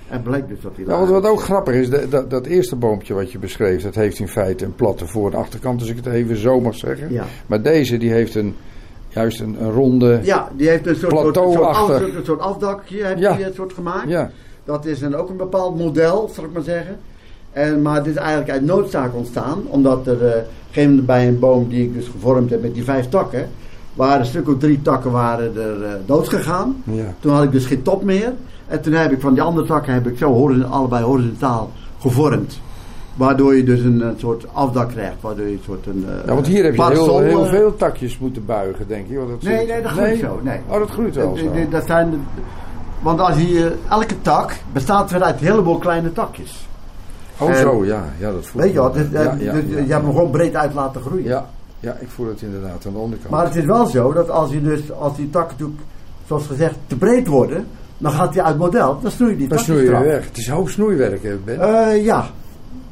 eh, En bleek dus dat hij Ja, wat, wat ook grappig is, dat, dat, dat eerste boompje wat je beschreef, dat heeft in feite een platte voor- en achterkant, als ik het even zo mag zeggen. Ja. Maar deze, die heeft een, juist een, een ronde... Ja, die heeft een soort, soort, soort, af- een soort afdakje heeft Ja. hij een soort gemaakt. Ja. Dat is een, ook een bepaald model, zal ik maar zeggen. En, maar dit is eigenlijk uit noodzaak ontstaan, omdat er eh, geen moment bij een boom die ik dus gevormd heb met die vijf takken, waren een stuk of drie takken waren er eh, dood gegaan. Ja. Toen had ik dus geen top meer. En toen heb ik van die andere takken heb ik zo horizon- allebei horizontaal gevormd. Waardoor je dus een, een soort afdak krijgt, waardoor je een soort een. eh, Ja, want hier heb je heel, heel eh, veel takjes moeten buigen, denk je. Want dat Nee, nee, dat groeit zo. Nee. Oh, dat groeit wel Eh, zo. eh, Dat zijn want als je, elke tak bestaat weer uit een heleboel kleine takjes. Oh, en- zo, ja. ja dat voel Weet je wel. Je hebt hem gewoon breed uit laten groeien. Ja, ja, ik voel het inderdaad aan de onderkant. Maar het is wel zo dat als, je dus, als die takken natuurlijk, zoals gezegd, te breed worden, dan gaat hij uit model. Dan snoei je die Dan takjes snoei je weg. Het is hoop snoeiwerk, hè, Ben. Eh, ja.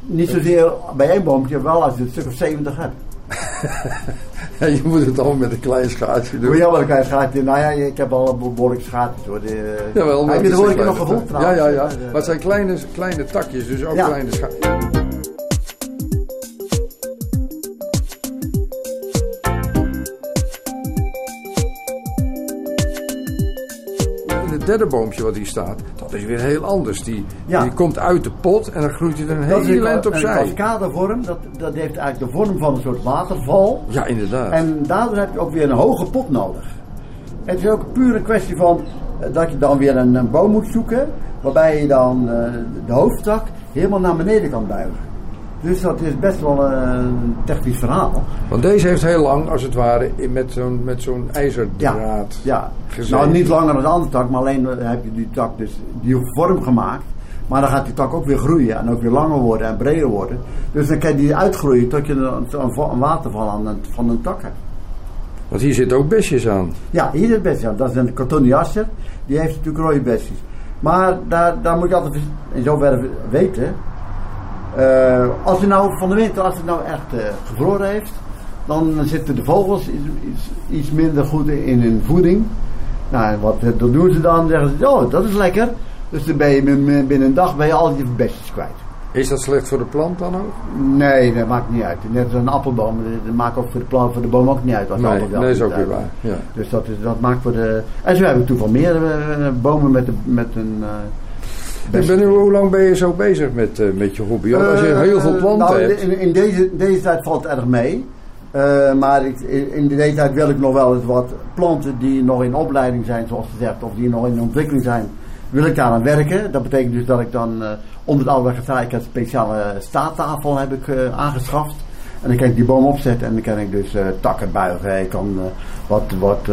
Niet zozeer bij één boompje, wel als je een stuk of 70 hebt. Je moet het al met een klein schaatsje doen. Doe je wel een klein gaatje? Nou ja, ik heb al een behoorlijk gaatjes hoor. Eh, Jawel, maar heb je de keer nog gevoeld trouwens? Ja, ja, ja. Maar het zijn kleine, kleine takjes, dus ook kleine scha- derde boompje wat hier staat, dat is weer heel anders. Die, Ja. die komt uit de pot en dan groeit hij er een Dat hele een, eind een opzij. cascadevorm. Dat, dat heeft eigenlijk de vorm van een soort waterval. Ja, inderdaad. En daardoor heb je ook weer een hoge pot nodig. Het is ook puur een kwestie van eh, dat je dan weer een, een boom moet zoeken. Waarbij je dan eh, de hoofdtak helemaal naar beneden kan buigen. Dus dat is best wel een technisch verhaal. Want deze heeft heel lang, als het ware, met zo'n met zo'n Ja, ijzerdraad. ja. gezeten. Nou, niet langer dan de andere tak, maar alleen eh, heb je die tak dus die vorm gemaakt. Maar dan gaat die tak ook weer groeien en ook weer langer worden en breder worden. Dus dan kan je die uitgroeien tot je een, een, waterval aan een, van een tak hebt. Want hier zitten ook besjes aan. Ja, hier het best. Ja. Dat is een kartonniasser. Die heeft natuurlijk rode bestjes. Maar daar, daar moet je altijd in zoverre weten. Eh, als het nou van de winter, als het nou echt eh, gevroren heeft, dan zitten de vogels iets, iets, iets minder goed in hun voeding. Nou, en wat dat doen ze dan? Zeggen ze, oh, dat is lekker. Dus dan ben je binnen, een dag ben je al je bestjes kwijt. Is dat slecht voor de plant dan ook? Nee, dat maakt niet uit. Net als een appelboom, dat maakt ook voor de plant, voor de boom ook niet uit. Als Nee, dat is ook weer waar. Ja. Dus dat, is, dat maakt voor de. En zo hebben we toevallig meer eh, bomen met, de, met een. Best- ben hoe lang ben je zo bezig met, eh, met je hobby? Want als je Eh, heel veel planten nou, hebt. In, in deze, deze tijd valt het erg mee. Eh, maar ik, in deze tijd wil ik nog wel eens wat planten die nog in opleiding zijn, zoals gezegd, of die nog in ontwikkeling zijn, wil ik daar aan werken. Dat betekent dus dat ik dan eh om het oude ik heb een speciale staattafel heb ik, aangeschaft. En dan kan ik die boom opzetten en dan kan ik dus eh, takken buigen. Ik kan wat. wat.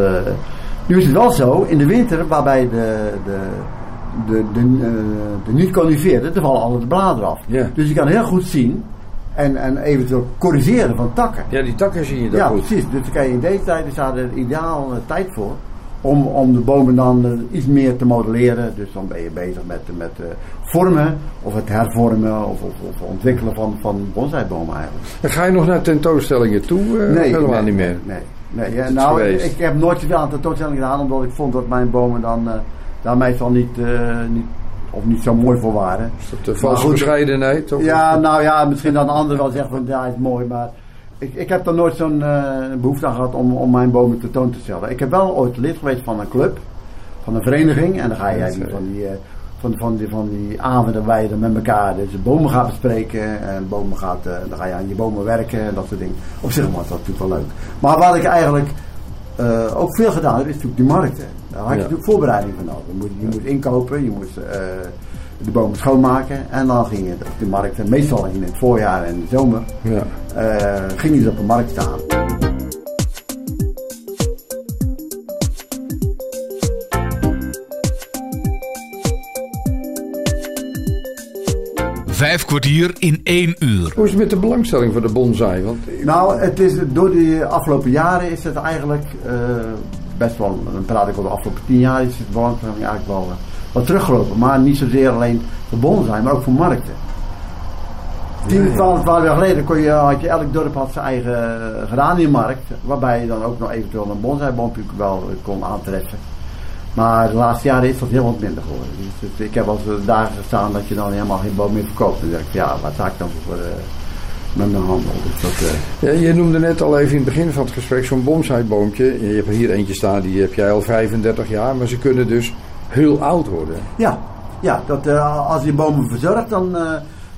Nu is het wel zo, in de winter, waarbij de, de, de, de, eh, de niet-coniferen, er vallen alle de bladeren af. Ja. Dus je kan heel goed zien en, en eventueel corrigeren van takken. Ja, die takken zie je dan Ja, goed. precies. Dus dan kan je in deze tijd is daar de ideaal eh, tijd voor. Om, om de bomen dan eh, iets meer te modelleren. Dus dan ben je bezig met, met vormen of het hervormen of, of, of ontwikkelen van, van bonsaibomen eigenlijk. En ga je nog naar tentoonstellingen toe? eh, helemaal nee, niet meer. Nee, nee. Ja, het nou, ik heb nooit zoveel aan tentoonstellingen gedaan, omdat ik vond dat mijn bomen dan daar meestal niet, eh, niet, of niet zo mooi voor waren. Is dat de valse bescheidenheid? Of Ja, nou ja, misschien dat een ander wel zegt van ja, het is mooi, maar ik, ik heb er nooit zo'n eh, behoefte aan gehad om, om mijn bomen tentoon te stellen. Ik heb wel ooit lid geweest van een club, van een vereniging, en dan ga je van die, eh, van, van, die, van die avonden waar je dan met elkaar dus de bomen gaat bespreken. En bomen gaat, dan ga je aan je bomen werken en dat soort dingen. Op zich was dat natuurlijk wel leuk. Maar wat ik eigenlijk ook veel gedaan heb, is natuurlijk die markten. Daar had je Ja. natuurlijk voorbereiding van nodig. Je moest, je moest inkopen, je moest eh, de bomen schoonmaken. En dan ging je op de markt, meestal in het voorjaar en de zomer, Ja. eh, ging je dus op de markt staan. Vijf kwartier in één uur. Hoe is het met de belangstelling voor de bonsai? Want Nou, het is, door de afgelopen jaren is het eigenlijk eh, best wel, dan praat ik over de afgelopen tien jaar, is het belangstelling eigenlijk wel eh, wat teruggelopen. Maar niet zozeer alleen voor bonsai, maar ook voor markten. 10, 12, 12 jaar geleden kon je, had je elk dorp had zijn eigen eh, geraniummarkt, waarbij je dan ook nog eventueel een bonsaiboompje wel kon aantreffen. Maar de laatste jaren is dat heel wat minder geworden. Dus ik heb al eens dagen gestaan dat je dan helemaal geen boom meer verkoopt. Dan denk ik, ja, wat sta ik dan voor eh, met mijn handel? Dus dat, ja, je noemde net al even in het begin van het gesprek zo'n bonsai-boompje. Je hebt er hier eentje staan, die heb jij al 35 jaar. Maar ze kunnen dus heel oud worden. Ja, ja dat, eh, als je bomen verzorgt, dan eh,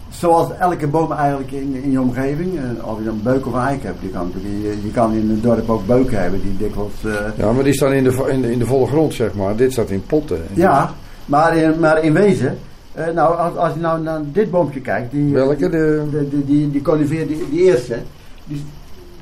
zoals elke boom eigenlijk in, in je omgeving, eh, of je dan een beuk of een eik hebt, je kan, je, je kan in het dorp ook beuken hebben die dikwijls... eh, Ja, maar die staan in de, in de, in de volle grond, zeg maar. Dit staat in potten. ja, maar in, maar in wezen, eh, nou, als, als je nou naar dit boompje kijkt, die, Welke? De, de, die, die, die conifeer, die, die eerste, die,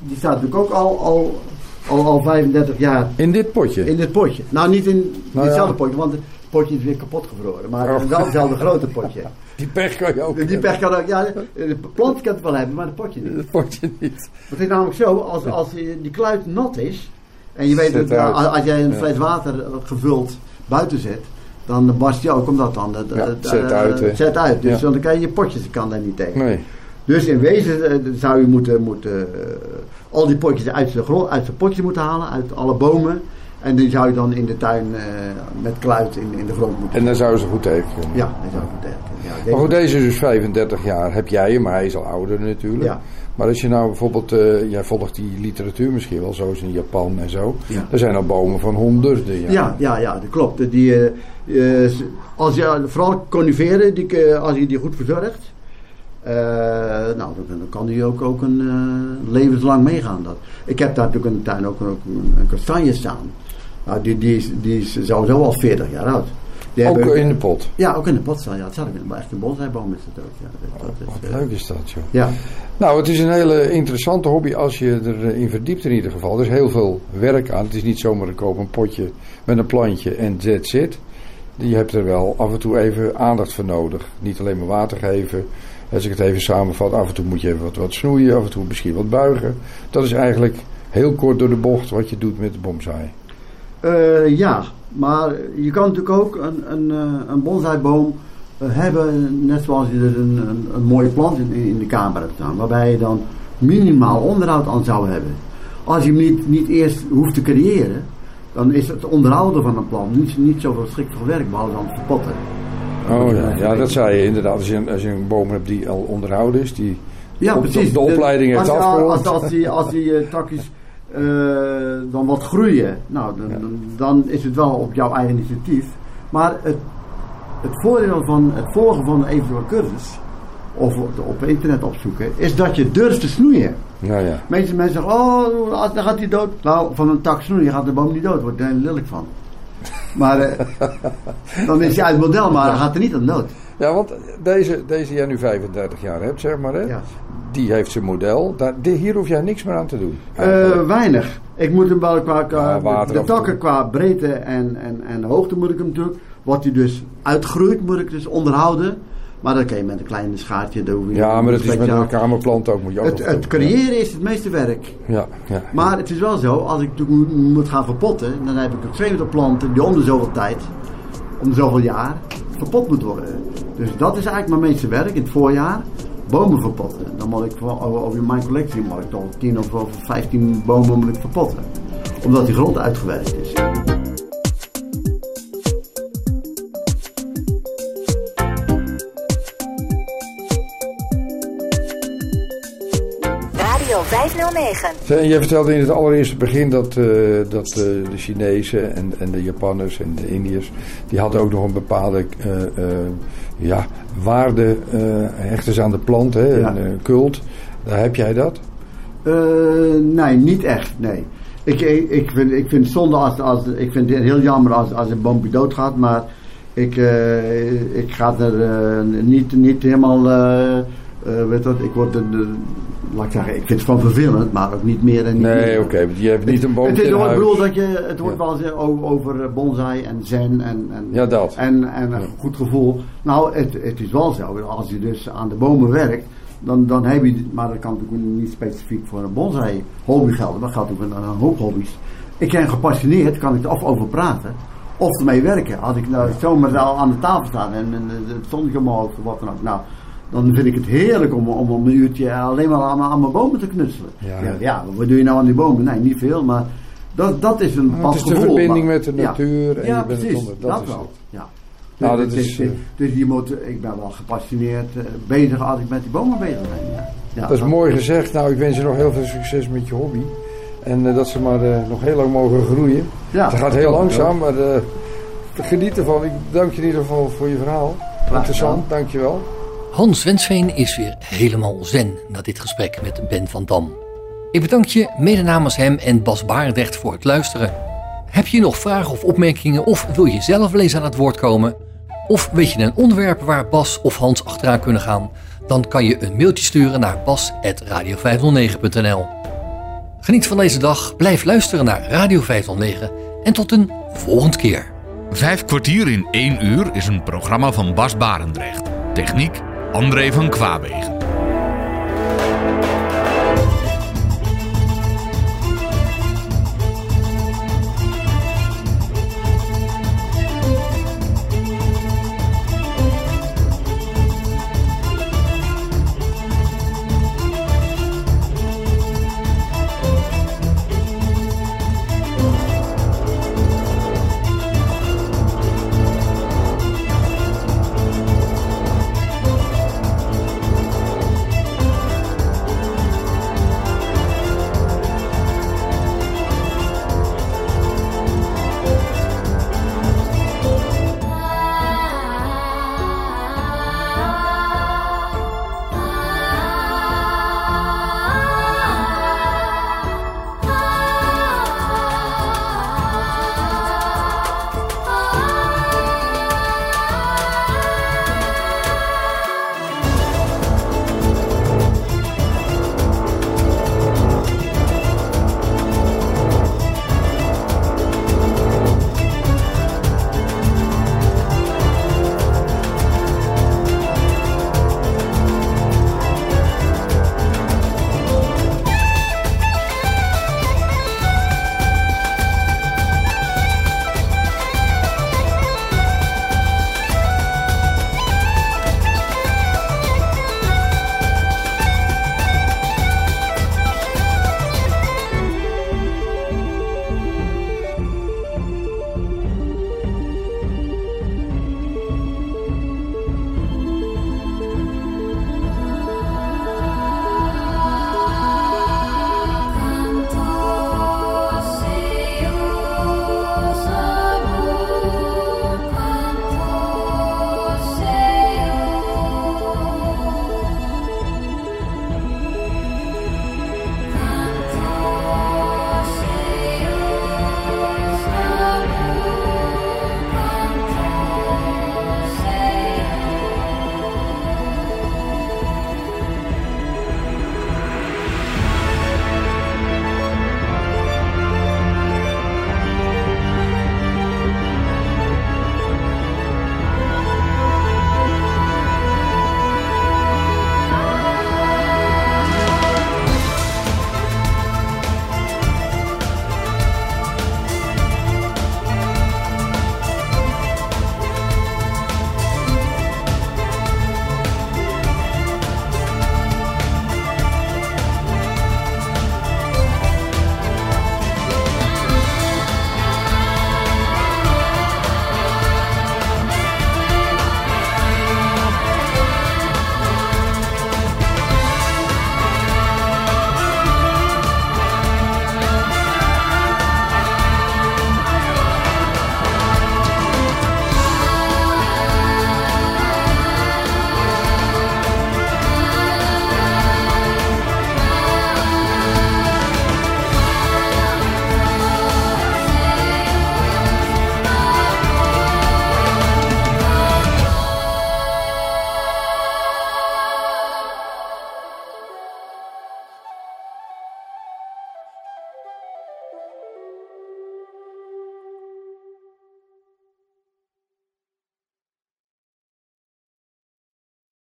die staat natuurlijk ook al, al, al, al 35 jaar in dit potje. in dit potje. Nou, niet in Nou ditzelfde ja. potje, want het potje is weer kapot gevroren, maar Oh. wel hetzelfde grote potje. Die pech kan je ook Die pech kan ook, ja, de plant kan het wel hebben, maar het potje niet. Het potje niet. Het is namelijk zo, als, als die kluit nat is, en je weet dat uit. als, jij een fles water eh, gevuld buiten zet, dan barst je ook omdat dan het, Ja, het, zet eh, uit, zet uit. Dus Ja. dan kan je je potjes kan daar niet tegen. Nee. Dus in wezen eh, zou je moeten, moeten eh, al die potjes uit de grond, uit zijn potje moeten halen, uit alle bomen. En die zou je dan in de tuin met kluit in, in de grond moeten En dan zouden ze goed tegen kunnen. Ja, dat zou goed tegen. Ja, Maar goed, deze is dus 35 jaar. Heb jij hem, maar hij is al ouder natuurlijk. Ja. Maar als je nou bijvoorbeeld, eh, jij volgt die literatuur misschien wel, zoals in Japan en zo. Ja. Er zijn al bomen van honderden jaar. Ja, ja, ja, dat klopt. Die, eh, eh, als je, vooral coniferen, die, als je die goed verzorgt, nou, dan, dan kan die ook, ook een levenslang meegaan. Dat. Ik heb daar natuurlijk in de tuin ook, ook een, een kastanje staan. Nou, die, die, die is sowieso al 40 jaar oud. Die Ook hebben- in de pot. Ja, ook in de pot. Ja, het zat ook in een bonsaiboom is het ook. Ja, dat, dat is, Wat eh, leuk is dat, joh. ja. Nou, het is een hele interessante hobby als je erin verdiept in ieder geval. Er is heel veel werk aan. Het is niet zomaar een koop een potje met een plantje en that's it. Je hebt er wel af en toe even aandacht voor nodig. Niet alleen maar water geven. Als ik het even samenvat, af en toe moet je even wat, wat snoeien, af en toe misschien wat buigen. Dat is eigenlijk heel kort door de bocht wat je doet met de bonsai. Eh, ja, maar je kan natuurlijk ook een, een, eh, een bonsaiboom eh, hebben, net zoals je er een, een, een mooie plant in, in de kamer hebt staan, waarbij je dan minimaal onderhoud aan zou hebben. Als je hem niet, niet eerst hoeft te creëren, dan is het onderhouden van een plant niet, niet zo verschrikkelijk werk, behalve dan het verpotten. Oh ja, ja dat zei je inderdaad. Als je, een- als je een boom hebt die al onderhouden is, die Ja, precies. de opleiding heeft als, afgerond. Als, als, die, als die eh, takjes eh, dan wat groeien, nou, dan, dan, dan is het wel op jouw eigen initiatief. Maar het, het voordeel van het volgen van een eventuele cursus, of op internet opzoeken, is dat je durft te snoeien. Ja. Meeste mensen zeggen, oh, dan gaat hij dood. Nou, van een tak snoeien gaat de boom niet dood, wordt er lelijk van. Maar eh, dan is hij uit het model, maar hij gaat er niet aan dood. Ja, want deze, deze jij nu 35 jaar hebt, zeg maar, hè? Ja. die heeft zijn model. Daar, die- hier hoef jij niks meer aan te doen. Eh, weinig. Ik moet hem wel qua, qua Ja, water de, takken qua breedte en, en, en hoogte moet ik hem natuurlijk. Wat hij dus uitgroeit moet ik dus onderhouden. Maar dat kan je met een klein schaartje doen. ja, maar dat is met een kamerplant ook. Moet je ook Het, doen. creëren is het meeste werk. Ja, ja. Maar het is wel zo, als ik moet, moet gaan verpotten, dan heb ik ook 200 planten die om de zoveel tijd, om de zoveel jaar, verpot moeten worden. Dus dat is eigenlijk mijn meeste werk in het voorjaar. Bomen verpotten. Dan moet ik over, mijn collectie moet ik toch 10 of, of 15 bomen moet ik verpotten. Omdat die grond uitgewerkt is. 509. En jij vertelde in het allereerste begin dat, eh, dat eh, de Chinezen en, en de Japanners en de Indiërs... die hadden ook nog een bepaalde eh, eh, ja, waarde eh, hechten ze aan de plant, hè, Ja. een cult. Daar heb jij dat? Eh, nee, niet echt, nee. Ik, ik, ik, vind, ik vind het zonde als, als ik vind het heel jammer als, als een boompje doodgaat, maar ik, eh, ik ga er niet, niet helemaal, eh, eh, weet wat, ik word er, de- laat ik zeggen, ik vind het van vervelend, maar ook niet meer en niet Nee, oké, je hebt niet een Het boompje is huis. bedoel dat je, het wordt Ja. wel eens o- over eh, bonsai en zen en, en, Ja, dat. en, en een goed gevoel. Nou, het, het is wel zo, als je dus aan de bomen werkt, dan, dan heb je, maar dat kan natuurlijk niet specifiek voor een bonsai hobby gelden, dat geldt ook een, hoop hobby's. Ik ben gepassioneerd, kan ik er of over praten, of ermee werken. Als ik nou zomaar aan de tafel sta en, en het zonnetje omhoog of wat dan ook, nou, dan vind ik het heerlijk om, om, om een uurtje alleen maar aan, mijn- aan mijn bomen te knutselen. Ja. Ja, ja, wat doe je nou aan die bomen? Nee, niet veel, maar dat, dat is een het pas is de gevoel. verbinding maar- met de ja. natuur en ja, je bent precies, onder- dat dat, is wel. het. Ja. Nou, dus, dat dus- is, dus, eh, dus je moet, ik ben wel gepassioneerd eh, bezig als ik met die bomen bezig ben. Ja. Ja, Dat is mooi gezegd. Nou, ik wens je nog heel veel succes met je hobby. En eh, dat ze maar nog heel lang mogen groeien. Ja, het gaat heel langzaam, maar geniet ervan. Ik dank je in ieder geval voor je verhaal. Interessant, dank je wel. Hans Wensveen is weer helemaal zen na dit gesprek met Ben van Dam. Ik bedank je mede namens hem en Bas Barendrecht voor het luisteren. Heb je nog vragen of opmerkingen of wil je zelf eens aan het woord komen? Of weet je een onderwerp waar Bas of Hans achteraan kunnen gaan? Dan kan je een mailtje sturen naar bas.radio509.nl Geniet van deze dag, blijf luisteren naar Radio 509 en tot een volgende keer. Vijf kwartier in één uur is een programma van Bas Barendrecht. Techniek André van Kwaabegen.